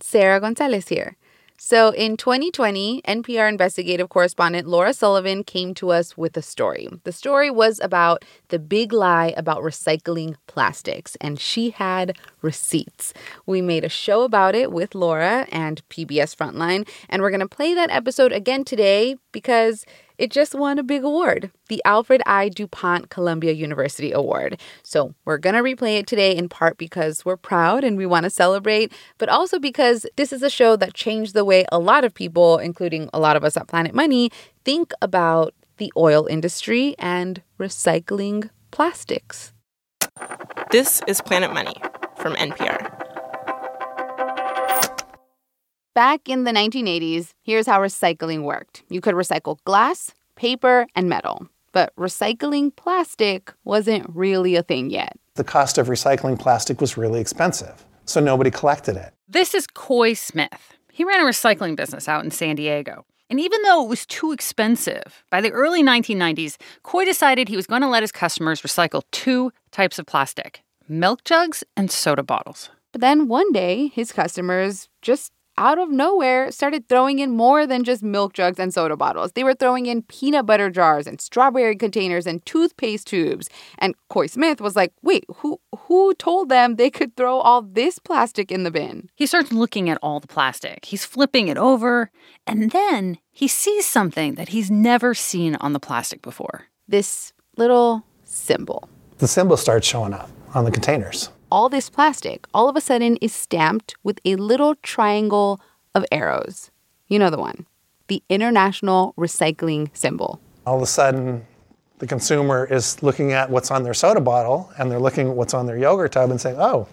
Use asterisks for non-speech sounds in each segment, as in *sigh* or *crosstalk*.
Sarah Gonzalez here. So, in 2020, NPR investigative correspondent Laura Sullivan came to us with a story. The story was about the big lie about recycling plastics, and she had receipts. We made a show about it with Laura and PBS Frontline, and we're going to play that episode again today because it just won a big award, the Alfred I. DuPont Columbia University Award. So we're going to replay it today in part because we're proud and we want to celebrate, but also because this is a show that changed the way a lot of people, including a lot of us at Planet Money, think about the oil industry and recycling plastics. This is Planet Money from NPR. Back in the 1980s, here's how recycling worked you could recycle glass, paper, and metal. But recycling plastic wasn't really a thing yet. The cost of recycling plastic was really expensive, so nobody collected it. This is Coy Smith. He ran a recycling business out in San Diego. And even though it was too expensive, by the early 1990s, Coy decided he was going to let his customers recycle two types of plastic milk jugs and soda bottles. But then one day, his customers just out of nowhere started throwing in more than just milk jugs and soda bottles. They were throwing in peanut butter jars and strawberry containers and toothpaste tubes. And Coy Smith was like, "Wait, who who told them they could throw all this plastic in the bin?" He starts looking at all the plastic. He's flipping it over, and then he sees something that he's never seen on the plastic before. This little symbol. The symbol starts showing up on the containers all this plastic all of a sudden is stamped with a little triangle of arrows. You know the one, the International Recycling Symbol. All of a sudden, the consumer is looking at what's on their soda bottle and they're looking at what's on their yogurt tub and saying, oh,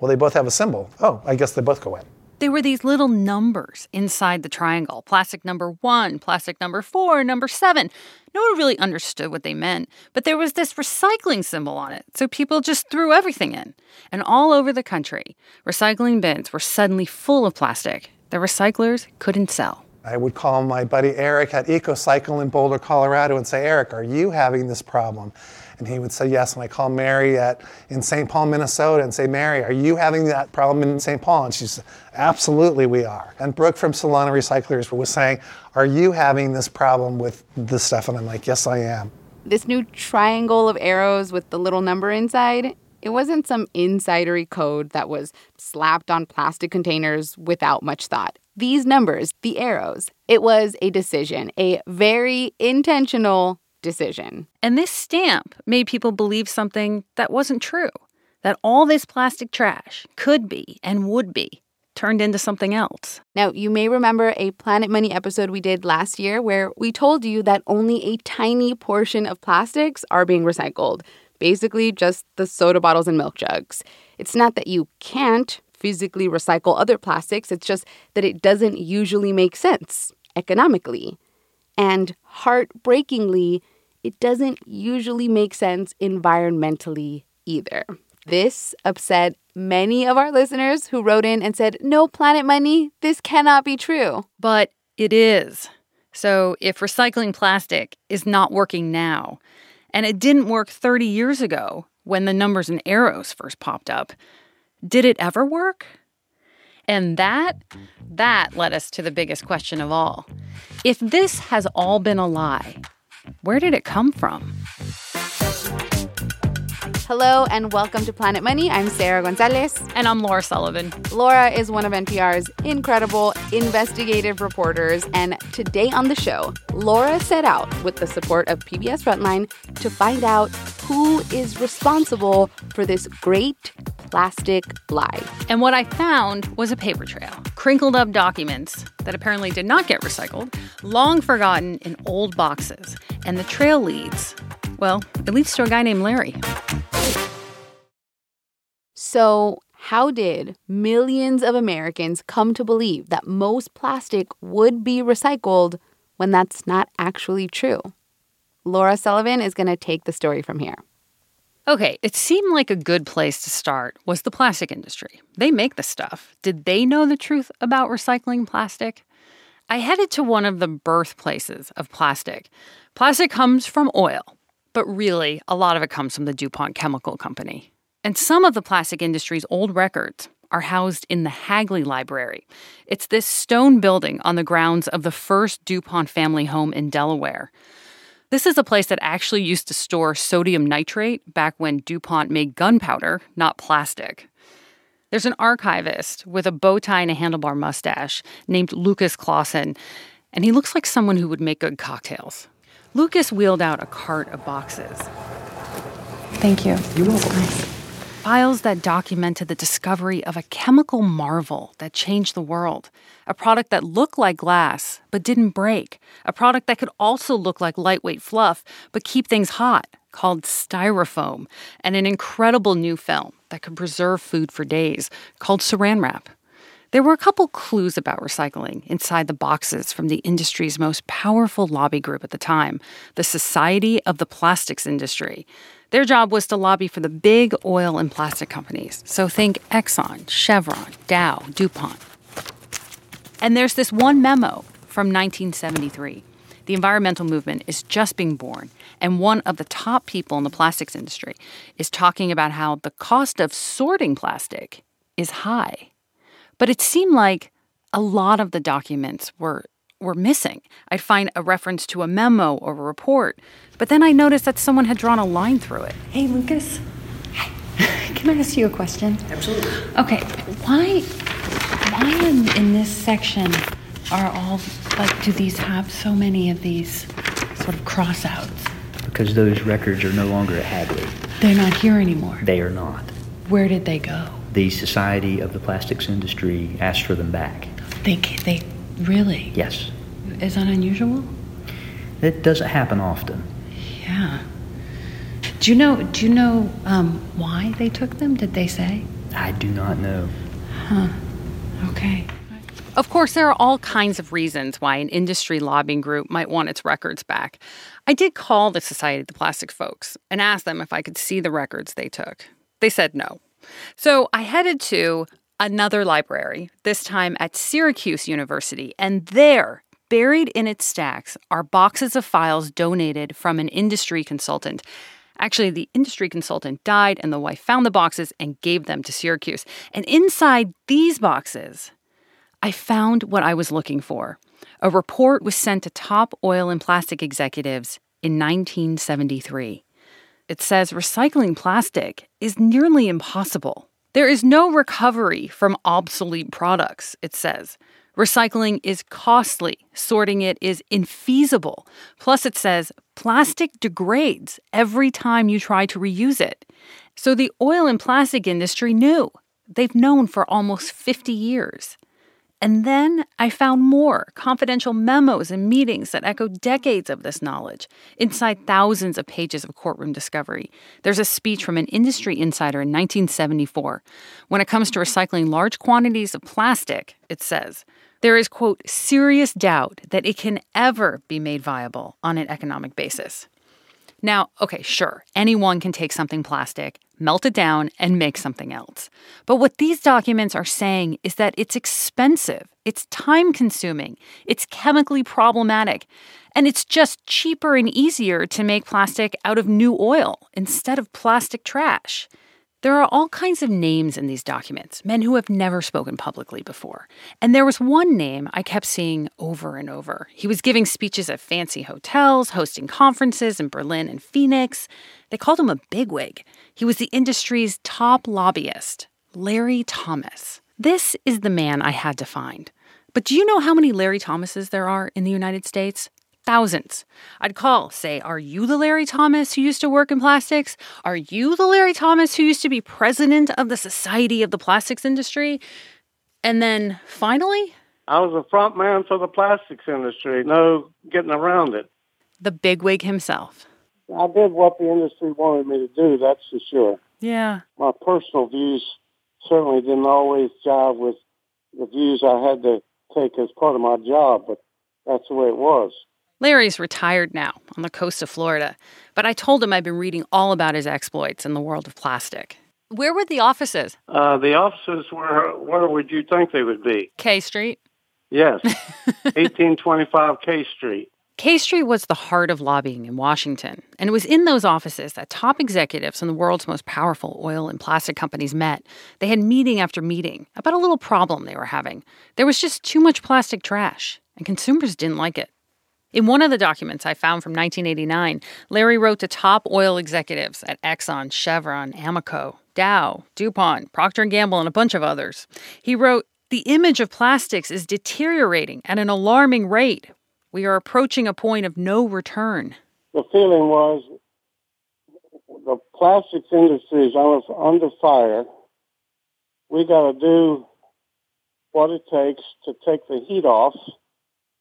well, they both have a symbol. Oh, I guess they both go in. There were these little numbers inside the triangle plastic number one, plastic number four, number seven. No one really understood what they meant, but there was this recycling symbol on it, so people just threw everything in. And all over the country, recycling bins were suddenly full of plastic that recyclers couldn't sell. I would call my buddy Eric at EcoCycle in Boulder, Colorado, and say, Eric, are you having this problem? And he would say yes. And I call Mary at in St. Paul, Minnesota, and say, Mary, are you having that problem in St. Paul? And she said, absolutely we are. And Brooke from Solana Recyclers was saying, are you having this problem with this stuff? And I'm like, yes, I am. This new triangle of arrows with the little number inside, it wasn't some insidery code that was slapped on plastic containers without much thought. These numbers, the arrows, it was a decision, a very intentional decision. And this stamp made people believe something that wasn't true that all this plastic trash could be and would be turned into something else. Now, you may remember a Planet Money episode we did last year where we told you that only a tiny portion of plastics are being recycled. Basically, just the soda bottles and milk jugs. It's not that you can't physically recycle other plastics, it's just that it doesn't usually make sense economically. And heartbreakingly, it doesn't usually make sense environmentally either. This upset many of our listeners who wrote in and said, No planet money, this cannot be true. But it is. So if recycling plastic is not working now, and it didn't work 30 years ago when the numbers and arrows first popped up, did it ever work? And that, that led us to the biggest question of all. If this has all been a lie, where did it come from? Hello and welcome to Planet Money. I'm Sarah Gonzalez. And I'm Laura Sullivan. Laura is one of NPR's incredible investigative reporters. And today on the show, Laura set out with the support of PBS Frontline to find out who is responsible for this great plastic lie. And what I found was a paper trail, crinkled up documents that apparently did not get recycled, long forgotten in old boxes. And the trail leads, well, it leads to a guy named Larry. So, how did millions of Americans come to believe that most plastic would be recycled when that's not actually true? Laura Sullivan is going to take the story from here. Okay, it seemed like a good place to start was the plastic industry. They make the stuff. Did they know the truth about recycling plastic? I headed to one of the birthplaces of plastic. Plastic comes from oil, but really, a lot of it comes from the DuPont Chemical Company. And some of the plastic industry's old records are housed in the Hagley Library. It's this stone building on the grounds of the first DuPont family home in Delaware. This is a place that actually used to store sodium nitrate back when DuPont made gunpowder, not plastic. There's an archivist with a bow tie and a handlebar mustache named Lucas Clawson, and he looks like someone who would make good cocktails. Lucas wheeled out a cart of boxes. Thank you. You're welcome. Files that documented the discovery of a chemical marvel that changed the world. A product that looked like glass but didn't break. A product that could also look like lightweight fluff but keep things hot, called styrofoam. And an incredible new film that could preserve food for days, called saran wrap. There were a couple clues about recycling inside the boxes from the industry's most powerful lobby group at the time, the Society of the Plastics Industry. Their job was to lobby for the big oil and plastic companies. So think Exxon, Chevron, Dow, DuPont. And there's this one memo from 1973. The environmental movement is just being born, and one of the top people in the plastics industry is talking about how the cost of sorting plastic is high. But it seemed like a lot of the documents were were missing. I'd find a reference to a memo or a report, but then I noticed that someone had drawn a line through it. Hey, Lucas. *laughs* Can I ask you a question? Absolutely. Okay, why why in, in this section are all like do these have so many of these sort of cross outs? Because those records are no longer at Hagley. They're not here anymore. They are not. Where did they go? The Society of the Plastics Industry asked for them back. They ca- they really Yes. is that unusual? It doesn't happen often. Yeah. Do you know do you know um, why they took them? Did they say? I do not know. Huh. Okay. Of course, there are all kinds of reasons why an industry lobbying group might want its records back. I did call the Society of the Plastic folks and asked them if I could see the records they took. They said no. So I headed to another library, this time at Syracuse University, and there, buried in its stacks, are boxes of files donated from an industry consultant. Actually, the industry consultant died, and the wife found the boxes and gave them to Syracuse. And inside these boxes, I found what I was looking for. A report was sent to top oil and plastic executives in 1973. It says recycling plastic is nearly impossible. There is no recovery from obsolete products, it says. Recycling is costly, sorting it is infeasible. Plus, it says plastic degrades every time you try to reuse it. So the oil and plastic industry knew. They've known for almost 50 years. And then I found more confidential memos and meetings that echo decades of this knowledge inside thousands of pages of courtroom discovery. There's a speech from an industry insider in 1974. When it comes to recycling large quantities of plastic, it says, there is, quote, serious doubt that it can ever be made viable on an economic basis. Now, okay, sure, anyone can take something plastic, melt it down, and make something else. But what these documents are saying is that it's expensive, it's time consuming, it's chemically problematic, and it's just cheaper and easier to make plastic out of new oil instead of plastic trash. There are all kinds of names in these documents, men who have never spoken publicly before. And there was one name I kept seeing over and over. He was giving speeches at fancy hotels, hosting conferences in Berlin and Phoenix. They called him a bigwig. He was the industry's top lobbyist, Larry Thomas. This is the man I had to find. But do you know how many Larry Thomases there are in the United States? Thousands. I'd call, say, Are you the Larry Thomas who used to work in plastics? Are you the Larry Thomas who used to be president of the Society of the Plastics Industry? And then finally, I was a front man for the plastics industry. No getting around it. the bigwig himself. I did what the industry wanted me to do, that's for sure. Yeah. My personal views certainly didn't always jive with the views I had to take as part of my job, but that's the way it was. Larry's retired now on the coast of Florida, but I told him I'd been reading all about his exploits in the world of plastic. Where were the offices? Uh, the offices were, where would you think they would be? K Street? Yes, *laughs* 1825 K Street. K Street was the heart of lobbying in Washington, and it was in those offices that top executives from the world's most powerful oil and plastic companies met. They had meeting after meeting about a little problem they were having. There was just too much plastic trash, and consumers didn't like it. In one of the documents I found from 1989, Larry wrote to top oil executives at Exxon, Chevron, Amoco, Dow, DuPont, Procter & Gamble, and a bunch of others. He wrote, "The image of plastics is deteriorating at an alarming rate. We are approaching a point of no return." The feeling was the plastics industry is under, under fire. We got to do what it takes to take the heat off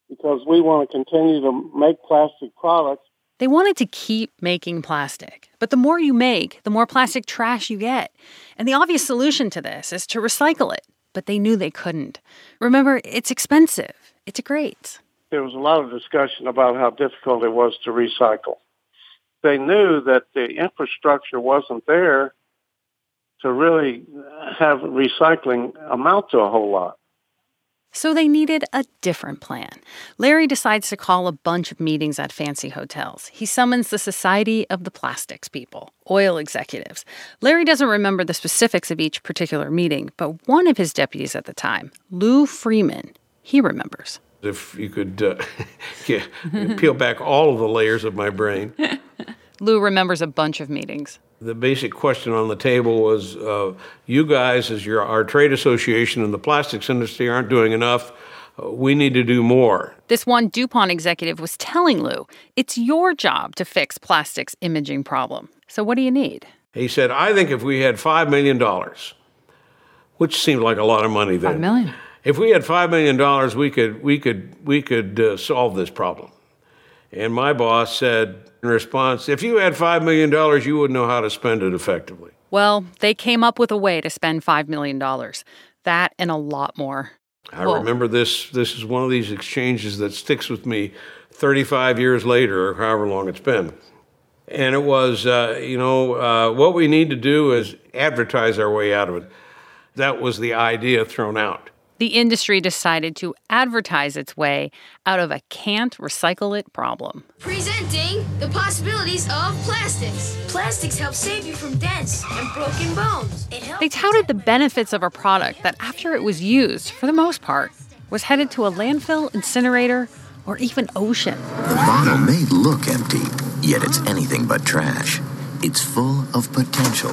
because we want to continue to make plastic products. They wanted to keep making plastic, but the more you make, the more plastic trash you get. And the obvious solution to this is to recycle it, but they knew they couldn't. Remember, it's expensive, it degrades. There was a lot of discussion about how difficult it was to recycle. They knew that the infrastructure wasn't there to really have recycling amount to a whole lot. So they needed a different plan. Larry decides to call a bunch of meetings at fancy hotels. He summons the Society of the Plastics People, oil executives. Larry doesn't remember the specifics of each particular meeting, but one of his deputies at the time, Lou Freeman, he remembers. If you could uh, *laughs* yeah, peel back all of the layers of my brain. *laughs* Lou remembers a bunch of meetings. The basic question on the table was uh, you guys, as your, our trade association in the plastics industry, aren't doing enough. Uh, we need to do more. This one DuPont executive was telling Lou, it's your job to fix plastics imaging problem. So what do you need? He said, I think if we had $5 million, which seemed like a lot of money then. Five million. If we had $5 million, we could, we could, we could uh, solve this problem. And my boss said in response, if you had $5 million, you wouldn't know how to spend it effectively. Well, they came up with a way to spend $5 million. That and a lot more. I remember this. This is one of these exchanges that sticks with me 35 years later, or however long it's been. And it was, uh, you know, uh, what we need to do is advertise our way out of it. That was the idea thrown out. The industry decided to advertise its way out of a can't recycle it problem. Presenting the possibilities of plastics. Plastics help save you from dents and broken bones. It helps They touted the benefits of a product that, after it was used, for the most part, was headed to a landfill, incinerator, or even ocean. The bottle may look empty, yet it's anything but trash. It's full of potential.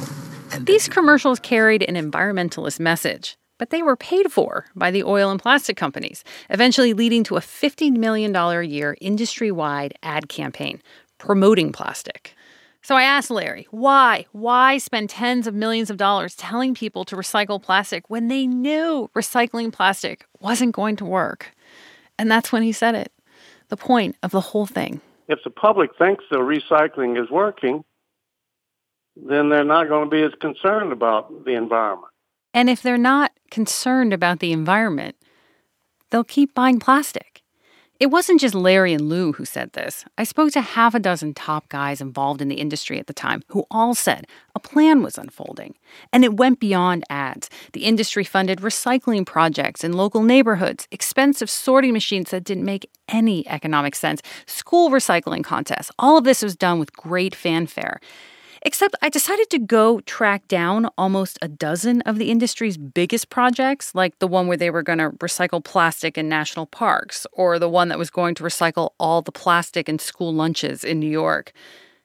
And These commercials carried an environmentalist message, but they were paid for by the oil and plastic companies, eventually leading to a $50 million a year industry wide ad campaign promoting plastic. So I asked Larry, why? Why spend tens of millions of dollars telling people to recycle plastic when they knew recycling plastic wasn't going to work? And that's when he said it the point of the whole thing. If the public thinks the recycling is working, then they're not going to be as concerned about the environment. And if they're not concerned about the environment, they'll keep buying plastic. It wasn't just Larry and Lou who said this. I spoke to half a dozen top guys involved in the industry at the time who all said a plan was unfolding. And it went beyond ads. The industry funded recycling projects in local neighborhoods, expensive sorting machines that didn't make any economic sense, school recycling contests. All of this was done with great fanfare. Except I decided to go track down almost a dozen of the industry's biggest projects, like the one where they were going to recycle plastic in national parks, or the one that was going to recycle all the plastic in school lunches in New York.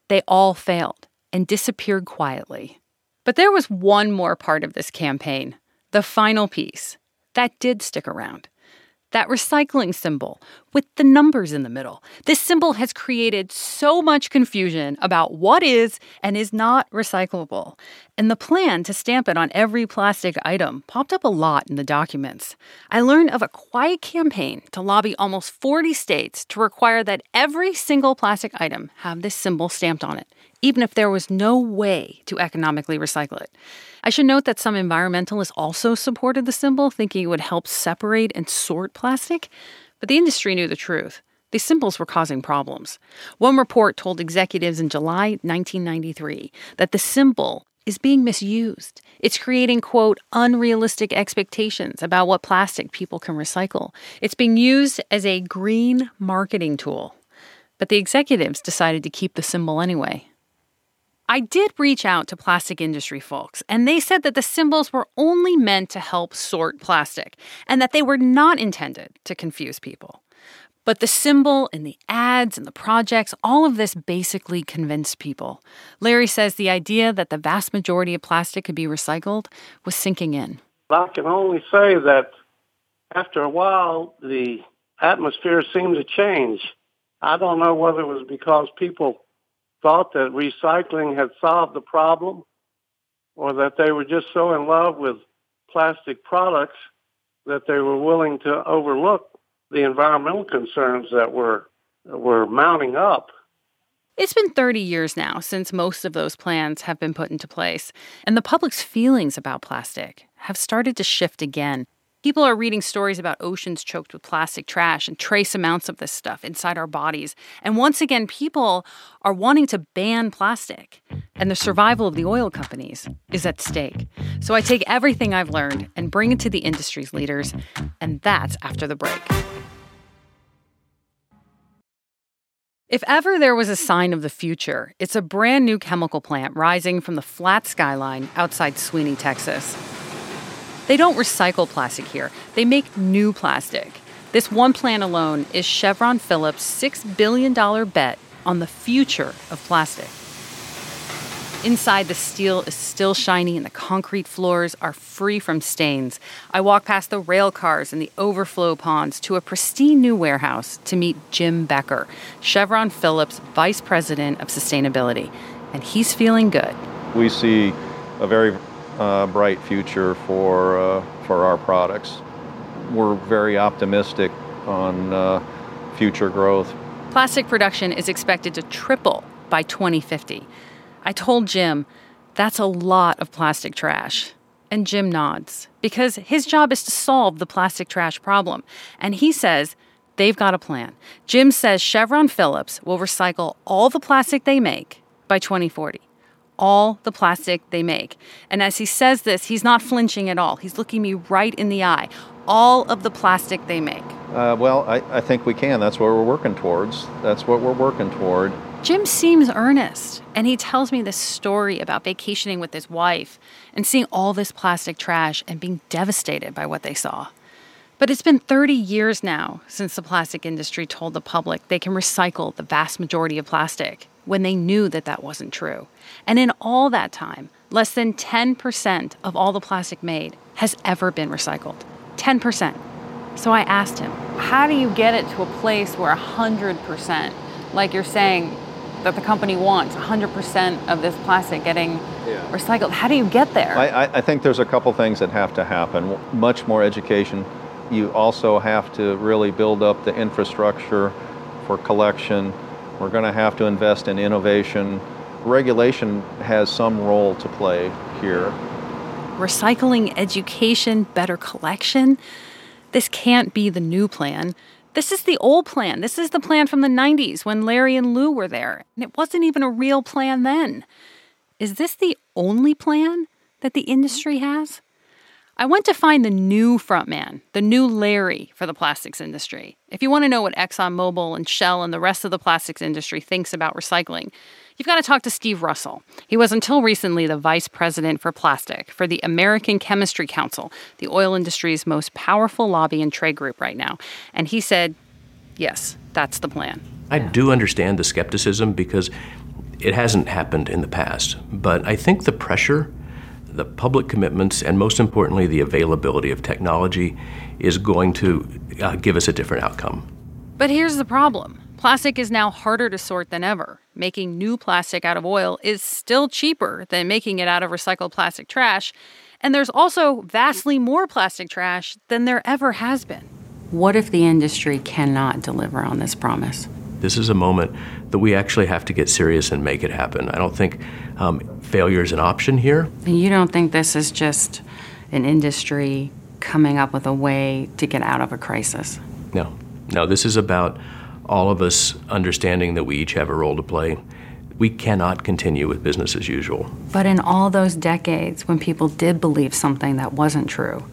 They all failed and disappeared quietly. But there was one more part of this campaign, the final piece, that did stick around that recycling symbol with the numbers in the middle. This symbol has created so much confusion about what is and is not recyclable. And the plan to stamp it on every plastic item popped up a lot in the documents. I learned of a quiet campaign to lobby almost 40 states to require that every single plastic item have this symbol stamped on it, even if there was no way to economically recycle it. I should note that some environmentalists also supported the symbol, thinking it would help separate and sort plastic, but the industry knew the truth. These symbols were causing problems. One report told executives in July 1993 that the symbol is being misused. It's creating, quote, unrealistic expectations about what plastic people can recycle. It's being used as a green marketing tool. but the executives decided to keep the symbol anyway. I did reach out to plastic industry folks, and they said that the symbols were only meant to help sort plastic and that they were not intended to confuse people. But the symbol and the ads and the projects, all of this basically convinced people. Larry says the idea that the vast majority of plastic could be recycled was sinking in. I can only say that after a while, the atmosphere seemed to change. I don't know whether it was because people thought that recycling had solved the problem or that they were just so in love with plastic products that they were willing to overlook the environmental concerns that were were mounting up. It's been 30 years now since most of those plans have been put into place, and the public's feelings about plastic have started to shift again. People are reading stories about oceans choked with plastic trash and trace amounts of this stuff inside our bodies. And once again, people are wanting to ban plastic. And the survival of the oil companies is at stake. So I take everything I've learned and bring it to the industry's leaders. And that's after the break. If ever there was a sign of the future, it's a brand new chemical plant rising from the flat skyline outside Sweeny, Texas. They don't recycle plastic here, they make new plastic. This one plant alone is Chevron Phillips' $6 billion bet on the future of plastic. Inside, the steel is still shiny and the concrete floors are free from stains. I walk past the rail cars and the overflow ponds to a pristine new warehouse to meet Jim Becker, Chevron Phillips Vice President of Sustainability, and he's feeling good. We see a very uh, bright future for, uh, for our products. We're very optimistic on uh, future growth. Plastic production is expected to triple by 2050. I told Jim, that's a lot of plastic trash. And Jim nods because his job is to solve the plastic trash problem. And he says they've got a plan. Jim says Chevron Phillips will recycle all the plastic they make by 2040 all the plastic they make. And as he says this, he's not flinching at all. He's looking me right in the eye. All of the plastic they make. Uh, well, I, I think we can. That's what we're working towards. That's what we're working toward. Jim seems earnest, and he tells me this story about vacationing with his wife and seeing all this plastic trash and being devastated by what they saw. But it's been 30 years now since the plastic industry told the public they can recycle the vast majority of plastic when they knew that that wasn't true. And in all that time, less than 10% of all the plastic made has ever been recycled. 10%. So I asked him, how do you get it to a place where 100%, like you're saying, that the company wants 100% of this plastic getting yeah. recycled how do you get there I, I think there's a couple things that have to happen much more education you also have to really build up the infrastructure for collection we're going to have to invest in innovation. Regulation has some role to play here. Recycling, education, better collection. This can't be the new plan. This is the old plan. This is the plan from the 90s when Larry and Lou were there. And it wasn't even a real plan then. Is this the only plan that the industry has? I went to find the new frontman, the new Larry for the plastics industry. If you want to know what ExxonMobil and Shell and the rest of the plastics industry thinks about recycling, you've got to talk to Steve Russell. He was until recently the vice president for plastic for the American Chemistry Council, the oil industry's most powerful lobby and trade group right now. And he said, yes, that's the plan. I do understand the skepticism because it hasn't happened in the past. But I think the pressure the public commitments, and most importantly, the availability of technology is going to uh, give us a different outcome. But here's the problem plastic is now harder to sort than ever. Making new plastic out of oil is still cheaper than making it out of recycled plastic trash. And there's also vastly more plastic trash than there ever has been. What if the industry cannot deliver on this promise? This is a moment that we actually have to get serious and make it happen. I don't think um, failure is an option here. And you don't think this is just an industry coming up with a way to get out of a crisis? No. No, this is about all of us understanding that we each have a role to play. We cannot continue with business as usual. But in all those decades when people did believe something that wasn't true,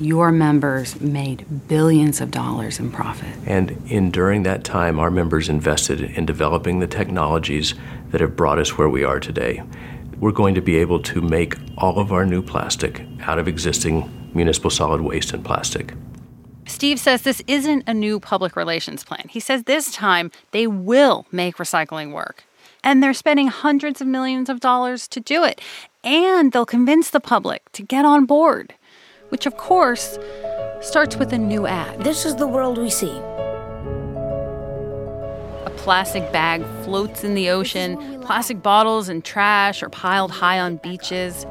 your members made billions of dollars in profit. And in during that time, our members invested in developing the technologies that have brought us where we are today. We're going to be able to make all of our new plastic out of existing municipal solid waste and plastic. Steve says this isn't a new public relations plan. He says this time they will make recycling work. And they're spending hundreds of millions of dollars to do it. And they'll convince the public to get on board, which, of course, starts with a new ad. This is the world we see. A plastic bag floats in the ocean, plastic bottles and trash are piled high on beaches.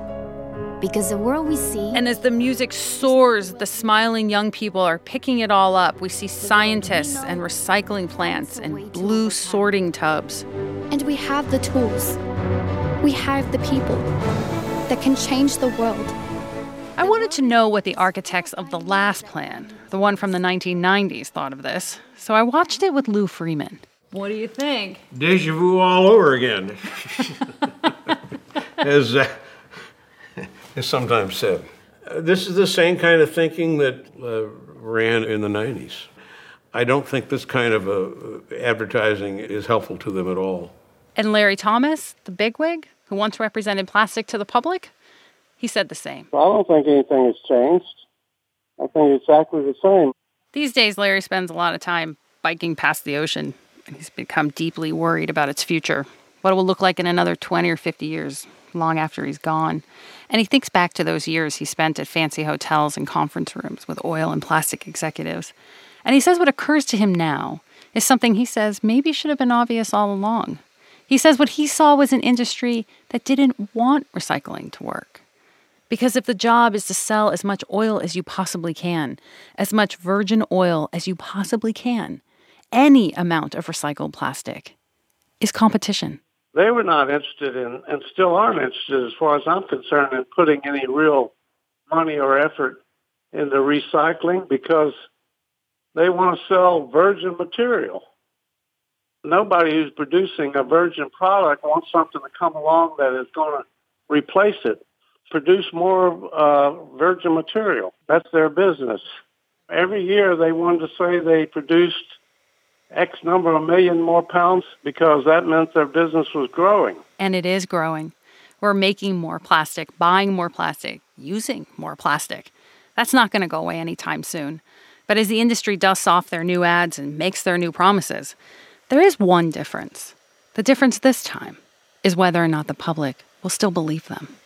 Because the world we see. And as the music soars, the smiling young people are picking it all up. We see scientists and recycling plants and blue sorting tubs. And we have the tools. We have the people that can change the world. I wanted to know what the architects of the last plan, the one from the 1990s, thought of this. So I watched it with Lou Freeman. What do you think? Deja vu all over again. *laughs* as, uh, as sometimes said. Uh, this is the same kind of thinking that uh, ran in the 90s. I don't think this kind of uh, advertising is helpful to them at all. And Larry Thomas, the bigwig, who once represented plastic to the public, he said the same. I don't think anything has changed. I think exactly the same. These days, Larry spends a lot of time biking past the ocean, and he's become deeply worried about its future, what it will look like in another 20 or 50 years, long after he's gone. And he thinks back to those years he spent at fancy hotels and conference rooms with oil and plastic executives. And he says what occurs to him now is something he says maybe should have been obvious all along. He says what he saw was an industry that didn't want recycling to work. Because if the job is to sell as much oil as you possibly can, as much virgin oil as you possibly can, any amount of recycled plastic is competition. They were not interested in, and still aren't interested, as far as I'm concerned, in putting any real money or effort into recycling because they want to sell virgin material. Nobody who's producing a virgin product wants something to come along that is going to replace it produce more uh, virgin material. That's their business. Every year they wanted to say they produced X number of million more pounds because that meant their business was growing. And it is growing. We're making more plastic, buying more plastic, using more plastic. That's not going to go away anytime soon. But as the industry dusts off their new ads and makes their new promises, there is one difference. The difference this time is whether or not the public will still believe them.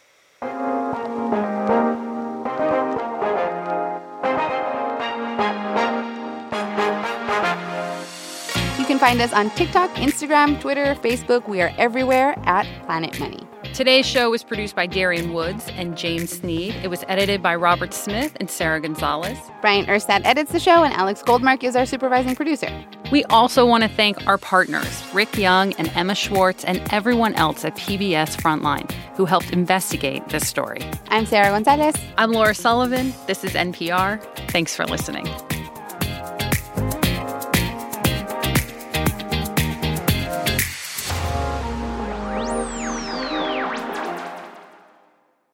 Find us on TikTok, Instagram, Twitter, Facebook. We are everywhere at Planet Money. Today's show was produced by Darian Woods and James Sneed. It was edited by Robert Smith and Sarah Gonzalez. Bryant Urstadt edits the show, and Alex Goldmark is our supervising producer. We also want to thank our partners, Rick Young and Emma Schwartz, and everyone else at PBS Frontline who helped investigate this story. I'm Sarah Gonzalez. I'm Laura Sullivan. This is NPR. Thanks for listening.